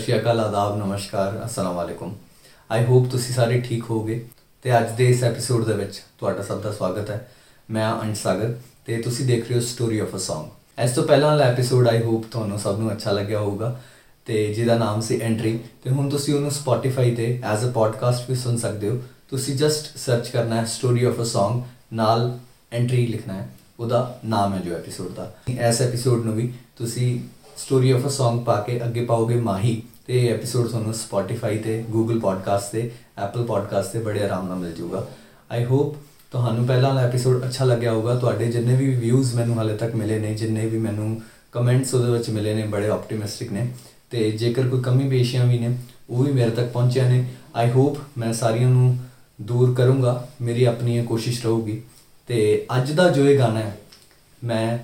ਸ਼੍ਰੀ ਅਕਾਲ ਆਦਾਬ, ਨਮਸਕਾਰ, ਅਸਲਾਮ ਵਾਲੇਕੁਮ I hope ਤੁਸੀਂ ਸਾਰੇ ਠੀਕ ਹੋਗੇ ਤੇ ਅੱਜ ਦੇ ਇਸ ਐਪੀਸੋਡ ਦੇ ਵਿੱਚ ਤੁਹਾਡਾ ਸਭ ਦਾ ਸਵਾਗਤ ਹੈ। ਮੈਂ ਹਾਂ ਅੰਸ਼ ਸਾਗਰ ਤੇ ਤੁਸੀਂ ਦੇਖ ਰਹੇ ਹੋ ਸਟੋਰੀ ਆਫ ਅ Song ਇਸ ਤੋਂ ਪਹਿਲਾਂ ਵਾਲਾ ਐਪੀਸੋਡ ਆਈ ਹੋਪ ਤੁਹਾਨੂੰ ਸਭ ਨੂੰ ਅੱਛਾ ਲੱਗਿਆ ਹੋਊਗਾ ਤੇ ਜਿਹਦਾ ਨਾਮ ਸੀ ਐਂਟਰੀ ਤੇ ਹੁਣ ਤੁਸੀਂ ਉਹਨੂੰ Spotify ਤੇ ਐਜ਼ ਅ ਪੋਡਕਾਸਟ ਵੀ ਸੁਣ ਸਕਦੇ ਹੋ। ਤੁਸੀਂ ਜਸਟ ਸਰਚ ਕਰਨਾ ਹੈ ਸਟੋਰੀ ਆਫ ਅ Song, ਨਾਲ ਐਂਟਰੀ ਲਿਖਣਾ ਹੈ। ਉਹਦਾ ਨਾਮ ਹੈ ਜੋ ਐਪੀਸੋਡ ਦਾ। ਇਸ ਐਪੀਸੋਡ ਨੂੰ ਵੀ ਤੁਸੀਂ ਸਟੋਰੀ ਆਫ ਅ Song ਪਾ ਕੇ ਅੱਗੇ ਪਾਓਗੇ ਮਾਹੀ, ਤੇ ਇਹ ਐਪੀਸੋਡ ਤੁਹਾਨੂੰ Spotify ਤੇ, Google Podcast ਤੇ, Apple Podcast ਤੇ ਬੜੇ ਆਰਾਮ ਨਾਲ ਮਿਲ ਜਾਊਗਾ। ਆਈ ਹੋਪ ਤੁਹਾਨੂੰ ਪਹਿਲਾਂ ਵਾਲਾ ਐਪੀਸੋਡ ਅੱਛਾ ਲੱਗਿਆ ਹੋਊਗਾ। ਤੁਹਾਡੇ ਜਿੰਨੇ ਵੀ ਵਿਊਜ਼ ਮੈਨੂੰ ਹਾਲੇ ਤੱਕ ਮਿਲੇ ਨੇ, ਜਿੰਨੇ ਵੀ ਮੈਨੂੰ ਕਮੈਂਟਸ ਉਹਦੇ ਵਿੱਚ ਮਿਲੇ ਨੇ, ਬੜੇ ਆਪਟੀਮਿਸਟਿਕ ਨੇ। ਤੇ ਜੇਕਰ ਕੋਈ ਕਮੀ ਪੇਸ਼ੀਆਂ ਵੀ ਨੇ, ਉਹ ਵੀ ਮੇਰੇ ਤੱਕ ਪਹੁੰਚਿਆ ਨੇ। ਆਈ ਹੋਪ ਮੈਂ ਸਾਰੀਆਂ ਨੂੰ ਦੂਰ ਕਰੂੰਗਾ। ਮੇਰੀ ਆਪਣੀ ਇਹ ਕੋਸ਼ਿਸ਼ ਰਹੂਗੀ। ਤੇ ਅੱਜ ਦਾ ਜੋ ਇਹ ਗਾਣਾ ਹੈ, ਮੈਂ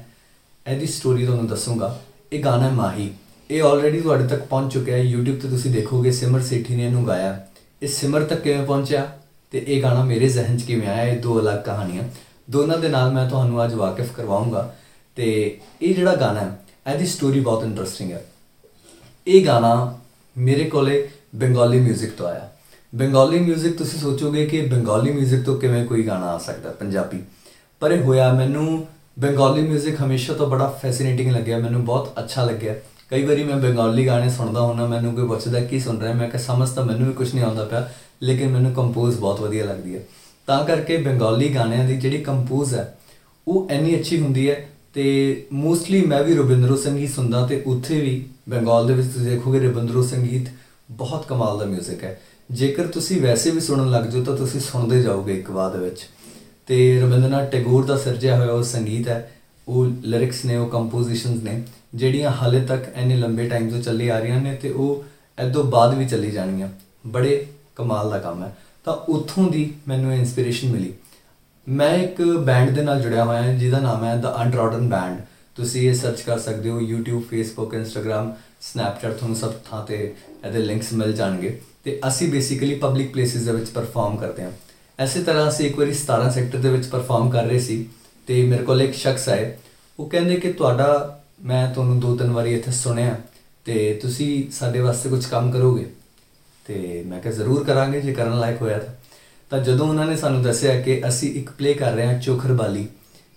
ਇਹਦੀ ਸਟੋਰੀ ਤੁਹਾਨੂੰ ਦੱਸੂੰਗਾ। ਇਹ ਗਾਣਾ ਹੈ ਮਾਹੀ ਇਹ ਆਲਰੇਡੀ ਤੁਹਾਡੇ ਤੱਕ ਪਹੁੰਚ ਚੁੱਕਿਆ ਹੈ YouTube ਤੇ ਤੁਸੀਂ ਦੇਖੋਗੇ ਸਿਮਰ ਸੇਠੀ ਨੇ ਇਹਨੂੰ ਗਾਇਆ ਹੈ। ਇਹ ਸਿਮਰ ਤੱਕ ਕਿਵੇਂ ਪਹੁੰਚਿਆ ਤੇ ਇਹ ਗਾਣਾ ਮੇਰੇ ਜ਼ਿਹਨ 'ਚ ਕਿਵੇਂ ਆਇਆ ਇਹ ਦੋ ਅਲੱਗ ਕਹਾਣੀਆਂ ਦੋਨਾਂ ਦੇ ਨਾਲ ਮੈਂ ਤੁਹਾਨੂੰ ਅੱਜ ਵਾਕਿਫ ਕਰਵਾਉਂਗਾ ਤੇ ਇਹ ਜਿਹੜਾ ਗਾਣਾ ਹੈ ਇਹਦੀ ਸਟੋਰੀ ਬਹੁਤ ਇੰਟਰਸਟਿੰਗ ਹੈ ਇਹ ਗਾਣਾ ਮੇਰੇ ਕੋਲੇ ਬੰਗਾਲੀ 뮤직 ਤੋਂ ਆਇਆ ਬੰਗਾਲੀ 뮤직 ਤੁਸੀਂ ਸੋਚੋਗੇ ਕਿ ਬੰਗਾਲੀ 뮤직 ਤੋਂ ਕਿਵੇਂ ਕੋਈ ਗਾਣਾ ਆ ਸਕਦਾ ਪੰਜਾਬੀ ਪਰ ਇਹ ਹੋਇਆ ਮੈਨੂੰ ਬੰਗਾਲੀ 뮤직 ਹਮੇਸ਼ਾ ਤੋਂ ਬੜਾ ਫੈਸੀਨੇਟਿੰਗ ਲੱਗਿਆ ਮੈਨੂੰ ਬਹੁਤ ਅੱਛਾ ਲੱਗਿਆ ਕਈ ਵਾਰੀ ਮੈਂ ਬੰਗਾਲੀ ਗਾਣੇ ਸੁਣਦਾ ਹੁੰਦਾ ਮੈਨੂੰ ਕੋਈ ਪੁੱਛਦਾ ਕੀ ਸੁਣ ਰਿਹਾ ਮੈਂ ਕਿਹਾ ਸਮਝ ਤਾਂ ਮੈਨੂੰ ਵੀ ਕੁਝ ਨਹੀਂ ਆਉਂਦਾ ਪਿਆ ਲੇਕਿਨ ਮੈਨੂੰ ਕੰਪੋਜ਼ ਬਹੁਤ ਵਧੀਆ ਲੱਗਦੀ ਹੈ ਤਾਂ ਕਰਕੇ ਬੰਗਾਲੀ ਗਾਣਿਆਂ ਦੀ ਜਿਹੜੀ ਕੰਪੋਜ਼ ਹੈ ਉਹ ਇੰਨੀ ਅੱਛੀ ਹੁੰਦੀ ਹੈ ਤੇ ਮੋਸਟਲੀ ਮੈਂ ਵੀ ਰਵਿੰਦਰੋ ਸੰਗੀਤ ਸੁਣਦਾ ਤੇ ਉੱਥੇ ਵੀ ਬੰਗਾਲ ਦੇ ਵਿੱਚ ਤੁਸੀਂ ਦੇਖੋਗੇ ਰਵਿੰਦਰੋ ਸੰਗੀਤ ਬਹੁਤ ਕਮਾਲ ਦਾ 뮤직 ਹੈ ਜੇਕਰ ਤੁਸੀਂ ਵੈਸੇ ਵੀ ਸੁਣਨ ਲੱਗ ਜਾਓ ਤਾਂ ਤੁਸੀਂ ਸੁਣਦੇ ਜਾਓਗੇ ਇੱਕ ਬਾਅਦ ਵਿੱਚ ਤੇ ਰਵਿੰਦਰਨਾਥ ਟੈਗੋਰ ਦਾ ਸਿਰਜਿਆ ਹੋਇਆ ਉਹ ਸੰਗੀਤ ਹੈ, ਉਹ ਲਿਰਿਕਸ ਨੇ, ਉਹ ਕੰਪੋਜੀਸ਼ਨਸ ਨੇ, ਜਿਹੜੀਆਂ ਹਾਲੇ ਤੱਕ ਇੰਨੇ ਲੰਬੇ ਟਾਈਮ ਤੋਂ ਚੱਲੀ ਆ ਰਹੀਆਂ ਨੇ ਤੇ ਉਹ ਐਦੋਂ ਬਾਅਦ ਵੀ ਚੱਲੀ ਜਾਣਗੀਆਂ। ਬੜੇ ਕਮਾਲ ਦਾ ਕੰਮ ਹੈ। ਤਾਂ ਉੱਥੋਂ ਦੀ ਮੈਨੂੰ ਇਨਸਪੀਰੇਸ਼ਨ ਮਿਲੀ। ਮੈਂ ਇੱਕ ਬੈਂਡ ਦੇ ਨਾਲ ਜੁੜਿਆ ਹੋਇਆ ਹਾਂ, ਜਿਹਦਾ ਨਾਮ ਹੈ ਦ ਅਨਟ੍ਰੋਡਨ ਬੈਂਡ ਤੁਸੀਂ ਇਹ ਸਰਚ ਕਰ ਸਕਦੇ ਹੋ, YouTube, Facebook, Instagram, Snapchat, ਤੁਹਾਨੂੰ ਸਭ ਥਾਂ ਤੇ ਇਹਦੇ ਲਿੰਕਸ ਮਿਲ ਜਾਣਗੇ। ਤੇ ਅਸੀਂ ਬੇਸਿਕਲੀ ਪਬਲਿਕ ਪਲੇਸਿਸ ਦੇ ਵਿੱਚ ਪਰਫਾਰਮ ਕਰਦੇ ਹਾਂ। ਐਸੇ ਤਰ੍ਹਾਂ ਅਸੀਂ ਇੱਕ ਵਾਰੀ 17 ਸੈਕਟਰ ਦੇ ਵਿੱਚ ਪਰਫਾਰਮ ਕਰ ਰਹੇ ਸੀ ਤੇ ਮੇਰੇ ਕੋਲ ਇੱਕ ਸ਼ਖਸ ਆਏ। ਉਹ ਕਹਿੰਦੇ ਕਿ ਤੁਹਾਡਾ, ਮੈਂ ਤੁਹਾਨੂੰ ਦੋ ਤਿੰਨ ਵਾਰੀ ਇੱਥੇ ਸੁਣਿਆ ਤੇ ਤੁਸੀਂ ਸਾਡੇ ਵਾਸਤੇ ਕੁਝ ਕੰਮ ਕਰੋਗੇ। ਤੇ ਮੈਂ ਕਿਹਾ, ਜ਼ਰੂਰ ਕਰਾਂਗੇ ਜੇ ਕਰਨ ਲਾਇਕ ਹੋਇਆ ਤਾਂ। ਤਾਂ ਜਦੋਂ ਉਹਨਾਂ ਨੇ ਸਾਨੂੰ ਦੱਸਿਆ ਕਿ ਅਸੀਂ ਇੱਕ ਪਲੇ ਕਰ ਰਹੇ ਹਾਂ ਚੋਖਰਬਾਲੀ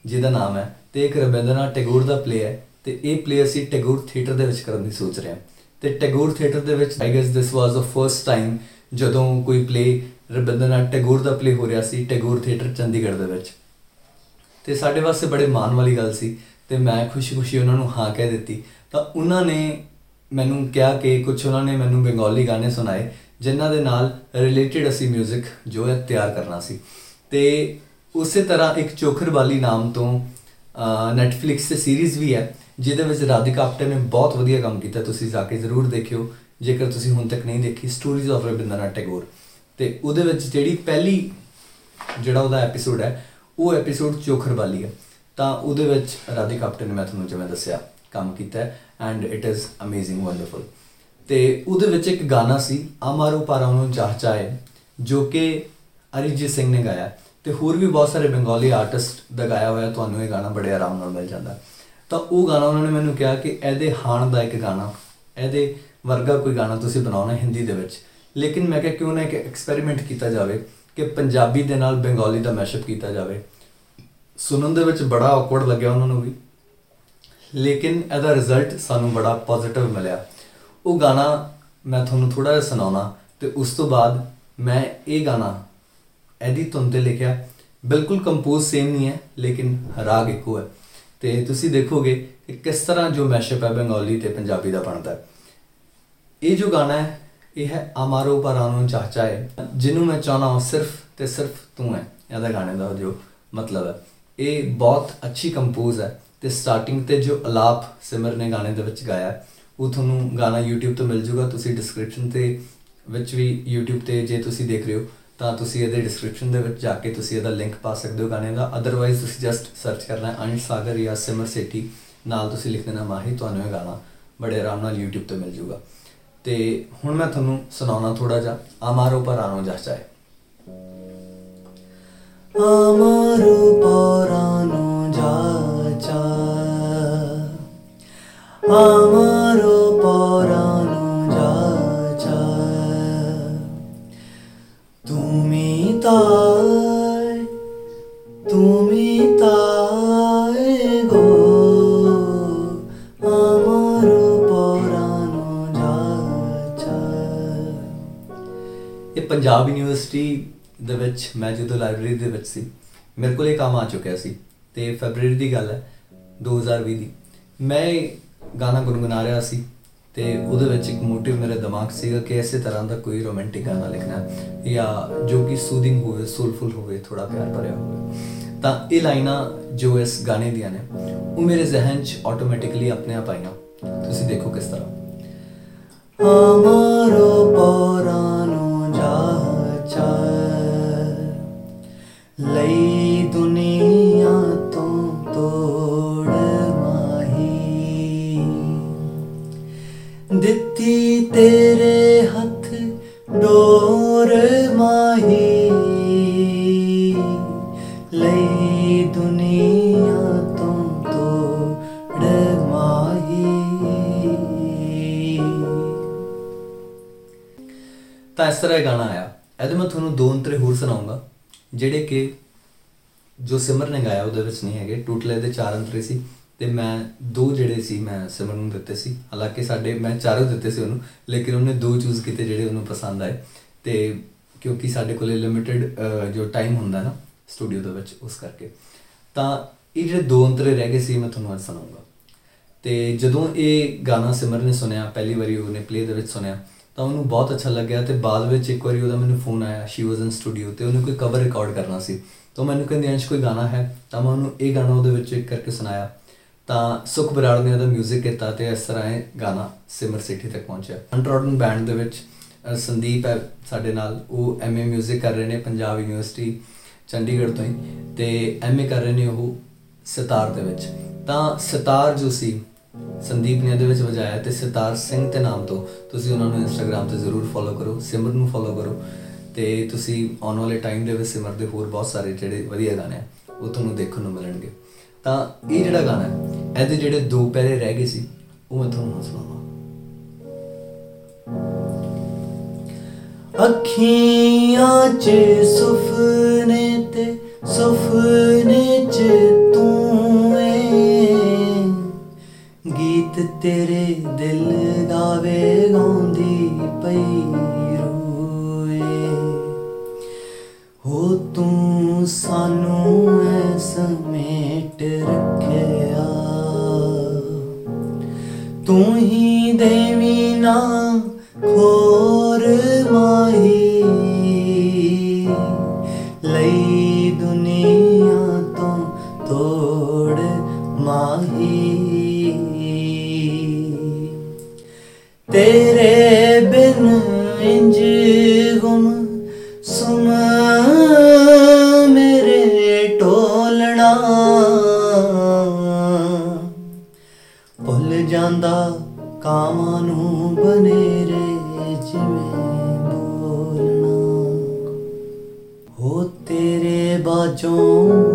ਜਿਹਦਾ ਨਾਮ ਹੈ, ਤੇ ਇੱਕ ਰਵਿੰਦਰਨਾਥ ਟੈਗੋਰ ਦਾ ਪਲੇ ਹੈ, ਤੇ ਇਹ ਪਲੇ ਅਸੀਂ ਟੈਗੋਰ ਥੀਏਟਰ ਦੇ ਵਿੱਚ ਕਰਨ ਦੀ ਸੋਚ ਰਹੇ ਹਾਂ। ਤੇ ਟੈਗੋਰ ਥੀਏਟਰ ਦੇ ਵਿੱਚ I guess this was the first time ਜਦੋਂ ਕੋਈ ਪਲੇ ਰਵਿੰਦਰਨਾਥ ਟੈਗੋਰ ਦਾ ਪਲੇ ਹੋ ਰਿਹਾ ਸੀ, ਟੈਗੋਰ ਥੀਏਟਰ ਚੰਡੀਗੜ੍ਹ ਦੇ ਵਿੱਚ। ਤੇ ਸਾਡੇ ਵਾਸਤੇ ਬੜੇ ਮਾਣ ਵਾਲੀ ਗੱਲ ਸੀ ਤੇ ਮੈਂ ਖੁਸ਼ੀ-ਖੁਸ਼ੀ ਉਹਨਾਂ ਨੂੰ ਹਾਂ ਕਹਿ ਦਿੱਤੀ। ਤਾਂ ਉਹਨਾਂ ਨੇ ਮੈਨੂੰ ਕਿਹਾ ਕਿ ਕੁਝ ਉਹਨਾਂ ਨੇ ਮੈਨੂੰ ਬੰਗਾਲੀ ਗਾਣੇ ਸੁਣਾਏ, ਜਿਨ੍ਹਾਂ ਦੇ ਨਾਲ ਰਿਲੇਟਡ ਅਸੀਂ 뮤직 ਜੋ ਹੈ ਤਿਆਰ ਕਰਨਾ ਸੀ। ਤੇ ਉਸੇ ਤਰ੍ਹਾਂ ਇੱਕ ਚੋਖਰਵਾਲੀ ਨਾਮ ਤੋਂ ਨੈਟਫਲਿਕਸ ਤੇ ਸੀਰੀਜ਼ ਵੀ ਹੈ, ਜਿਹਦੇ ਵਿੱਚ ਰਾਧਿਕਾ ਆਪਟੇ ਨੇ ਬਹੁਤ ਵਧੀਆ ਕੰਮ ਕੀਤਾ। ਤੁਸੀਂ ਜਾ ਕੇ ਜ਼ਰੂਰ ਦੇਖਿਓ, ਜੇਕਰ ਤੁਸੀਂ ਹੁਣ ਤੱਕ ਨਹੀਂ ਦੇਖੀ ਸਟੋਰੀਜ਼ ਆਫ ਰਵਿੰਦਰਨਾਥ ਟੈਗੋਰ ਤੇ ਉਹਦੇ ਵਿੱਚ ਜਿਹੜੀ ਪਹਿਲੀ ਜਿਹੜਾ ਉਹਦਾ ਐਪੀਸੋਡ ਹੈ, ਉਹ ਐਪੀਸੋਡ ਚੋਖਰਵਾਲੀ ਹੈ। ਤਾਂ ਉਹਦੇ ਵਿੱਚ ਰਾਧਿਕਾ ਆਪਟੇ ਨੇ ਮੈਂ ਤੁਹਾਨੂੰ ਜਿਵੇਂ ਦੱਸਿਆ, ਕੰਮ ਕੀਤਾ ਹੈ and it is amazing wonderful ਤੇ ਉਹਦੇ ਵਿੱਚ ਇੱਕ ਗਾਣਾ ਸੀ ਅਮਾਰੂ ਪਾਰਾਉ ਚਾਹਚਾਏ ਜੋ ਕਿ ਅਰਿਜੀਤ ਸਿੰਘ ਨੇ ਗਾਇਆ। ਤੇ ਹੋਰ ਵੀ ਬਹੁਤ ਸਾਰੇ ਬੰਗਾਲੀ ਆਰਟਿਸਟ ਦਾ ਗਾਇਆ ਹੋਇਆ, ਤੁਹਾਨੂੰ ਇਹ ਗਾਣਾ ਬੜੇ ਆਰਾਮ ਨਾਲ ਮਿਲ ਜਾਂਦਾ। ਤਾਂ ਉਹ ਗਾਣਾ ਉਹਨਾਂ ਨੇ ਮੈਨੂੰ ਕਿਹਾ ਕਿ ਇਹਦੇ ਹਾਣ ਦਾ ਇੱਕ ਗਾਣਾ, ਇਹਦੇ ਵਰਗਾ ਕੋਈ ਗਾਣਾ ਤੁਸੀਂ ਬਣਾਉਣਾ ਹਿੰਦੀ ਦੇ ਵਿੱਚ। ਲੇਕਿਨ ਮੈਂ ਕਿਹਾ ਕਿਉਂ ਨਾ ਇੱਕ ਐਕਸਪੈਰੀਮੈਂਟ ਕੀਤਾ ਜਾਵੇ ਕਿ ਪੰਜਾਬੀ ਦੇ ਨਾਲ ਬੰਗਾਲੀ ਦਾ ਮੈਸ਼ਅਪ ਕੀਤਾ ਜਾਵੇ। ਸੁਣਨ ਦੇ ਵਿੱਚ ਬੜਾ ਔਕਵਰਡ ਲੱਗਿਆ ਉਹਨਾਂ ਨੂੰ ਵੀ। ਲੇਕਿਨ ਇਹਦਾ ਰਿਜ਼ਲਟ ਸਾਨੂੰ ਬੜਾ ਪੋਜ਼ਿਟਿਵ ਮਿਲਿਆ। ਉਹ ਗਾਣਾ ਮੈਂ ਤੁਹਾਨੂੰ ਥੋੜਾ ਜਿਹਾ ਸੁਣਾਉਣਾ ਤੇ ਉਸ ਤੋਂ ਬਾਅਦ ਮੈਂ ਇਹ ਗਾਣਾ ਐਦੀ ਧੁਨ ਤੇ ਲਿਖਿਆ। ਬਿਲਕੁਲ ਕੰਪੋਜ਼ ਸੇਮ ਨਹੀਂ ਹੈ, ਲੇਕਿਨ ਰਾਗ ਇੱਕੋ ਹੈ। ਤੇ ਤੁਸੀਂ ਦੇਖੋਗੇ ਕਿ ਕਿਸ ਤਰ੍ਹਾਂ ਜੋ ਮੈਸ਼ਅਪ ਹੈ ਬੰਗਾਲੀ ਤੇ ਪੰਜਾਬੀ ਦਾ ਬਣਦਾ ਹੈ। ਇਹ ਜੋ ਗਾਣਾ ਹੈ ਇਹ ਹੈ ਅਮਾਰੋ ਪਰਾਨੋ ਚਾਚਾ ਹੈ ਜਿਹਨੂੰ ਮੈਂ ਚਾਹਨਾ ਹਾਂ ਸਿਰਫ ਤੇ ਸਿਰਫ ਤੂੰ ਹੈ। ਇਹਦਾ ਗਾਣੇ ਦਾ ਜੋ ਮਤਲਬ ਹੈ। ਇਹ ਬਹੁਤ ਅੱਛੀ ਕੰਪੋਜ਼ ਹੈ ਤੇ ਸਟਾਰਟਿੰਗ ਤੇ ਜੋ ਅਲਾਪ ਸਿਮਰ ਨੇ ਗਾਣੇ ਦੇ ਵਿੱਚ ਗਾਇਆ, ਉਹ ਤੁਹਾਨੂੰ ਗਾਣਾ YouTube ਤੋਂ ਮਿਲ ਜੂਗਾ। ਤੁਸੀਂ ਡਿਸਕ੍ਰਿਪਸ਼ਨ ਤੇ ਵਿੱਚ ਵੀ YouTube ਤੇ ਜੇ ਤੁਸੀਂ ਦੇਖ ਰਹੇ ਹੋ, ਤਾਂ ਤੁਸੀਂ ਇਹਦੇ ਡਿਸਕ੍ਰਿਪਸ਼ਨ ਦੇ ਵਿੱਚ ਜਾ ਕੇ ਤੁਸੀਂ ਇਹਦਾ ਲਿੰਕ ਪਾ ਸਕਦੇ ਹੋ ਗਾਣੇ ਦਾ। ਅਦਰਵਾਈਜ਼ ਤੁਸੀਂ ਜਸਟ ਸਰਚ ਕਰਨਾ ਹੈ ਅੰਸ਼ ਸਾਗਰ ਜਾਂ ਸਿਮਰ ਸੇਠੀ, ਨਾਲ ਤੁਸੀਂ ਲਿਖ ਦੇਣਾ ਮਾਹੀ, ਤੁਹਾਨੂੰ ਇਹ ਗਾਣਾ ਬੜੇ ਆਰਾਮ ਨਾਲ YouTube ਤੇ ਮਿਲ ਜੂਗਾ। ਤੇ ਹੁਣ ਮੈਂ ਤੁਹਾਨੂੰ ਸੁਣਾਉਣਾ ਥੋੜਾ ਜਿਹਾ। ਆਮਾਰੋ ਪਰ ਆਣੋ ਜਾ ਚਾਹੇ आमारो परानो जाचा आमारो परानो जाचा तुमी ता ਇਹ ਪੰਜਾਬ ਯੂਨੀਵਰਸਿਟੀ ਦੇ ਵਿੱਚ ਮੈਂ ਜਦੋਂ ਲਾਇਬ੍ਰੇਰੀ ਦੇ ਵਿੱਚ ਸੀ, ਮੇਰੇ ਕੋਲ ਇਹ ਕੰਮ ਆ ਚੁੱਕਿਆ ਸੀ ਤੇ ਫੈਬਰੂਅਰੀ ਦੀ ਗੱਲ ਹੈ 2020 ਦੀ। ਮੈਂ ਗਾਣਾ ਗੁੰਗੁਣਾ ਰਿਹਾ ਸੀ ਤੇ ਉਹਦੇ ਵਿੱਚ ਇੱਕ ਮੋਟਿਵ ਮੇਰੇ ਦਿਮਾਗ ਸੀਗਾ ਕਿ ਐਸੇ ਤਰ੍ਹਾਂ ਦਾ ਕੋਈ ਰੋਮਾਂਟਿਕ ਗਾਣਾ ਲਿਖਣਾ ਜਾਂ ਜੋ ਕਿ ਸੂਦਿੰਗ ਹੋਵੇ ਸੋਲਫੁਲ ਹੋਵੇ ਥੋੜਾ ਪਿਆਰ ਭਰਿਆ ਹੋਵੇ। ਤਾਂ ਇਹ ਲਾਈਨਾਂ ਜੋ ਇਸ ਗਾਣੇ ਦੀਆਂ ਨੇ, ਉਹ ਮੇਰੇ ਜ਼ਿਹਨ 'ਚ ਆਟੋਮੈਟਿਕਲੀ ਆਪਣੇ ਆਪ ਆਈਆਂ। ਤੁਸੀਂ ਦੇਖੋ ਕਿਸ ਤਰ੍ਹਾਂ। ਆਮਾਰੋ ਪੋਰਾ cha cha lấy ਤਾਂ ਇਸ ਤਰ੍ਹਾਂ ਇਹ ਗਾਣਾ ਆਇਆ। ਇਹਦੇ ਮੈਂ ਤੁਹਾਨੂੰ ਦੋ ਅੰਤਰੇ ਹੋਰ ਸੁਣਾਉਂਗਾ, ਜਿਹੜੇ ਕਿ ਜੋ ਸਿਮਰ ਨੇ ਗਾਇਆ, ਉਹਦੇ ਵਿੱਚ ਨਹੀਂ ਹੈਗੇ। ਟੋਟਲ ਦੇ ਚਾਰ ਅੰਤਰੇ ਸੀ ਤੇ ਮੈਂ ਦੋ ਜਿਹੜੇ ਸੀ ਮੈਂ ਸਿਮਰ ਨੂੰ ਦਿੱਤੇ ਸੀ। ਹਾਲਾਂਕਿ ਸਾਡੇ, ਮੈਂ ਚਾਰੋਂ ਦਿੱਤੇ ਸੀ ਉਹਨੂੰ, ਲੇਕਿਨ ਉਹਨੇ ਦੋ ਚੂਜ਼ ਕੀਤੇ ਜਿਹੜੇ ਉਹਨੂੰ ਪਸੰਦ ਆਏ। ਤੇ ਕਿਉਂਕਿ ਸਾਡੇ ਕੋਲੇ ਲਿਮਿਟਿਡ ਜੋ ਟਾਈਮ ਹੁੰਦਾ ਨਾ ਸਟੂਡੀਓ ਦੇ ਵਿੱਚ, ਉਸ ਕਰਕੇ। ਤਾਂ ਇਹ ਜਿਹੜੇ ਦੋ ਅੰਤਰੇ ਰਹਿ ਗਏ ਸੀ, ਮੈਂ ਤੁਹਾਨੂੰ ਅੱਜ ਸੁਣਾਉਂਗਾ। ਤੇ ਜਦੋਂ ਇਹ ਗਾਣਾ ਸਿਮਰ ਨੇ ਸੁਣਿਆ, ਪਹਿਲੀ ਵਾਰੀ ਉਹਨੇ ਪਲੇ ਦੇ ਵਿੱਚ ਸੁਣਿਆ ਤਾਂ ਉਹਨੂੰ ਬਹੁਤ ਅੱਛਾ ਲੱਗਿਆ ਤੇ ਬਾਅਦ ਵਿੱਚ ਇੱਕ ਵਾਰੀ ਉਹਦਾ ਮੈਨੂੰ ਫੋਨ ਆਇਆ ਸ਼ੀ ਵਾਸ ਇਨ ਸਟੂਡੀਓ ਤੇ ਉਹਨੇ ਕੋਈ ਕਵਰ ਰਿਕਾਰਡ ਕਰਨਾ ਸੀ ਤਾਂ ਮੈਨੂੰ ਕਹਿੰਦੇ ਅੰਸ਼ ਕੋਈ ਗਾਣਾ ਹੈ ਤਾਂ ਮੈਂ ਉਹਨੂੰ ਇਹ ਗਾਣਾ ਉਹਦੇ ਵਿੱਚ ਇੱਕ ਕਰਕੇ ਸੁਣਾਇਆ ਤਾਂ ਸੁਖ ਬਰਾੜ ਨੇ ਉਹਦਾ 뮤직 ਕੀਤਾ ਤੇ ਇਸ ਤਰ੍ਹਾਂ ਇਹ ਗਾਣਾ ਸਿਮਰ ਸਿੱਠੀ ਤੱਕ ਪਹੁੰਚਿਆ ਅੰਟਰੋਡਨ ਬੈਂਡ ਦੇ ਵਿੱਚ ਅ, ਸੰਦੀਪ ਹੈ ਸਾਡੇ ਨਾਲ ਉਹ ਐਮਏ 뮤직 ਕਰ ਰਹੇ ਨੇ ਪੰਜਾਬ ਯੂਨੀਵਰਸਿਟੀ ਚੰਡੀਗੜ੍ਹ ਤੋਂ ਹੀ ਤੇ ਐਮਏ ਕਰ ਰਹੇ ਨੇ ਉਹ ਸਿਤਾਰ ਦੇ ਵਿੱਚ ਤਾਂ ਸਿਤਾਰ ਜੋ ਸੀ ਸੰਦੀਪ ਨੇ ਇਹਦੇ ਵਿੱਚ ਵਜਾਇਆ ਤੇ ਸਿਤਾਰ ਸਿੰਘ ਤੇ ਨਾਮ ਤੋਂ। ਤੁਸੀਂ ਉਹਨਾਂ ਨੂੰ ਇੰਸਟਾਗ੍ਰam ਤੇ ਜ਼ਰੂਰ ਫੋਲੋ ਕਰੋ ਸਿਮਰ ਨੂੰ ਫੋਲੋ ਕਰੋ। ਤੇ ਤੁਸੀਂ ਆਉਣ ਵਾਲੇ ਟਾਈਮ ਦੇ ਵਿੱਚ ਸਿਮਰ ਦੇ ਹੋਰ ਬਹੁਤ ਸਾਰੇ ਜਿਹੜੇ ਵਧੀਆ ਗਾਣੇ ਆ, ਉਹ ਤੁਹਾਨੂੰ ਦੇਖਣ ਨੂੰ ਮਿਲਣਗੇ। ਤਾਂ ਇਹ ਜਿਹੜਾ ਗਾਣਾ ਹੈ, ਇਹਦੇ ਜਿਹੜੇ ਦੋ ਪੈਰੇ ਰਹਿ ਗਏ ਸੀ, ਉਹ ਮੈਂ ਤੁਹਾਨੂੰ ਹੁਣ ਸੁਣਾਵਾਂ। ਅੱਖੀਆਂ 'ਚ ਸੁਪਨੇ ਤੇ ਸੁਪਨੇ तेरे ਤੇਰੇ ਬਿਨ ਇੰਜ ਗੁਮ ਸੁਮ ਮੇਰੇ ਟੋਲਣਾ ਭੁੱਲ ਜਾਂਦਾ ਕਾਵਾਂ ਨੂੰ ਬਨੇਰੇ ਜਿਵੇਂ ਬੋਲਣਾ। ਹੋ ਤੇਰੇ ਬਾਝੋਂ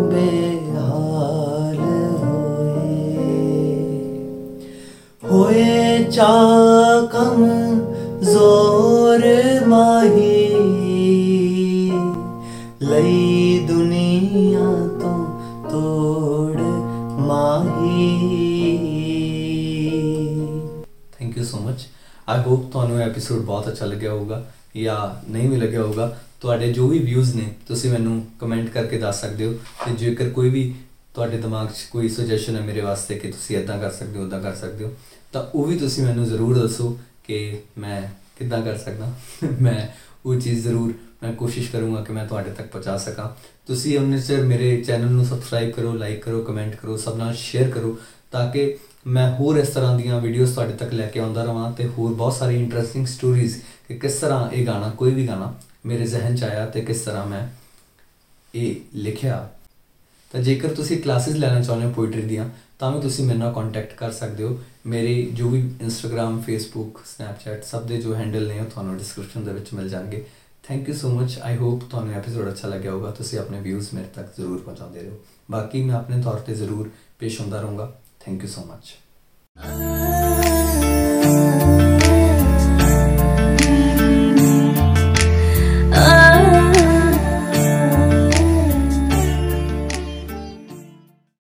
ਚਾ ਕਮ ਜ਼ੋਰ ਮਾਹੀ ਲਈ ਦੁਨੀਆ ਤੋਂ ਤੋੜ ਮਾਹੀ। Thank you so much I hope ਤੁਹਾਨੂੰ ਇਹ ਐਪੀਸੋਡ ਬਹੁਤ ਅੱਛਾ ਲੱਗਿਆ ਹੋਊਗਾ ਜਾਂ ਨਹੀਂ ਵੀ ਲੱਗਿਆ ਹੋਊਗਾ। ਤੁਹਾਡੇ ਜੋ ਵੀ ਵਿਊਜ਼ ਨੇ, ਤੁਸੀਂ ਮੈਨੂੰ ਕਮੈਂਟ ਕਰਕੇ ਦੱਸ ਸਕਦੇ ਹੋ। ਤੇ ਜੇਕਰ ਕੋਈ ਵੀ ਤੁਹਾਡੇ ਦਿਮਾਗ 'ਚ ਕੋਈ ਸੁਜੈਸ਼ਨ ਹੈ ਮੇਰੇ ਵਾਸਤੇ ਕਿ ਤੁਸੀਂ ਇਦਾਂ ਕਰ ਸਕਦੇ ਹੋ ਉਦਾਂ ਕਰ ਸਕਦੇ ਹੋ, ਤਾਂ ਉਹ ਵੀ ਤੁਸੀਂ ਮੈਨੂੰ ਜ਼ਰੂਰ ਦੱਸੋ ਕਿ ਮੈਂ ਕਿੱਦਾਂ ਕਰ ਸਕਦਾ? ਮੈਂ ਉਹ ਚੀਜ਼ ਜ਼ਰੂਰ ਮੈਂ ਕੋਸ਼ਿਸ਼ ਕਰੂੰਗਾ ਕਿ ਮੈਂ ਤੁਹਾਡੇ ਤੱਕ ਪਹੁੰਚਾ ਸਕਾਂ। ਤੁਸੀਂ ਉਹਨੇ ਚਿਰ ਮੇਰੇ ਚੈਨਲ ਨੂੰ ਸਬਸਕ੍ਰਾਈਬ ਕਰੋ ਲਾਈਕ ਕਰੋ ਕਮੈਂਟ ਕਰੋ, ਸਭ ਨਾਲ ਸ਼ੇਅਰ ਕਰੋ ਤਾਂ ਕਿ ਮੈਂ ਹੋਰ ਇਸ ਤਰ੍ਹਾਂ ਦੀਆਂ ਵੀਡੀਓਜ਼ ਤੁਹਾਡੇ ਤੱਕ ਲੈ ਕੇ ਆਉਂਦਾ ਰਵਾਂ ਤੇ ਹੋਰ ਬਹੁਤ ਸਾਰੀ ਇੰਟਰਸਟਿੰਗ ਸਟੋਰੀਜ਼ ਕਿ ਕਿਸ ਤਰ੍ਹਾਂ ਇਹ ਗਾਣਾ, ਕੋਈ ਵੀ ਗਾਣਾ ਮੇਰੇ ਜ਼ਿਹਨ 'ਚ ਆਇਆ ਤੇ ਕਿਸ ਤਰ੍ਹਾਂ ਮੈਂ ਇਹ ਲਿਖਿਆ। ਤਾਂ ਜੇਕਰ ਤੁਸੀਂ ਕਲਾਸਿਸ ਲੈਣਾ ਚਾਹੁੰਦੇ ਹੋ ਪੋਇਟਰੀ ਦੀਆਂ ਤਾਂ ਵੀ ਤੁਸੀਂ ਮੇਰੇ ਨਾਲ ਕੰਟੈਕਟ ਕਰ ਸਕਦੇ ਹੋ। ਮੇਰੇ ਜੋ ਵੀ ਇੰਸਟਾਗ੍ਰam ਫੇਸਬੁੱਕ ਸਨੈਪਚੈਟ ਸਭ ਦੇ ਜੋ ਹੈਂਡਲ ਨੇ ਉਹ ਤੁਹਾਨੂੰ ਡਿਸਕ੍ਰਿਪਸ਼ਨ ਦੇ ਵਿੱਚ ਮਿਲ ਜਾਣਗੇ। Thank you so much I hope ਤੁਹਾਨੂੰ ਐਪੀਸੋਡ ਅੱਛਾ ਲੱਗਿਆ ਹੋਊਗਾ। ਤੁਸੀਂ ਆਪਣੇ ਵਿਊਜ਼ ਮੇਰੇ ਤੱਕ ਜ਼ਰੂਰ ਪਹੁੰਚਾਉਂਦੇ ਰਹੋ। ਬਾਕੀ ਮੈਂ ਆਪਣੇ ਤੌਰ ਤੇ ਜ਼ਰੂਰ ਪੇਸ਼ ਹੁੰਦਾ ਰਹੂੰਗਾ। Thank you so much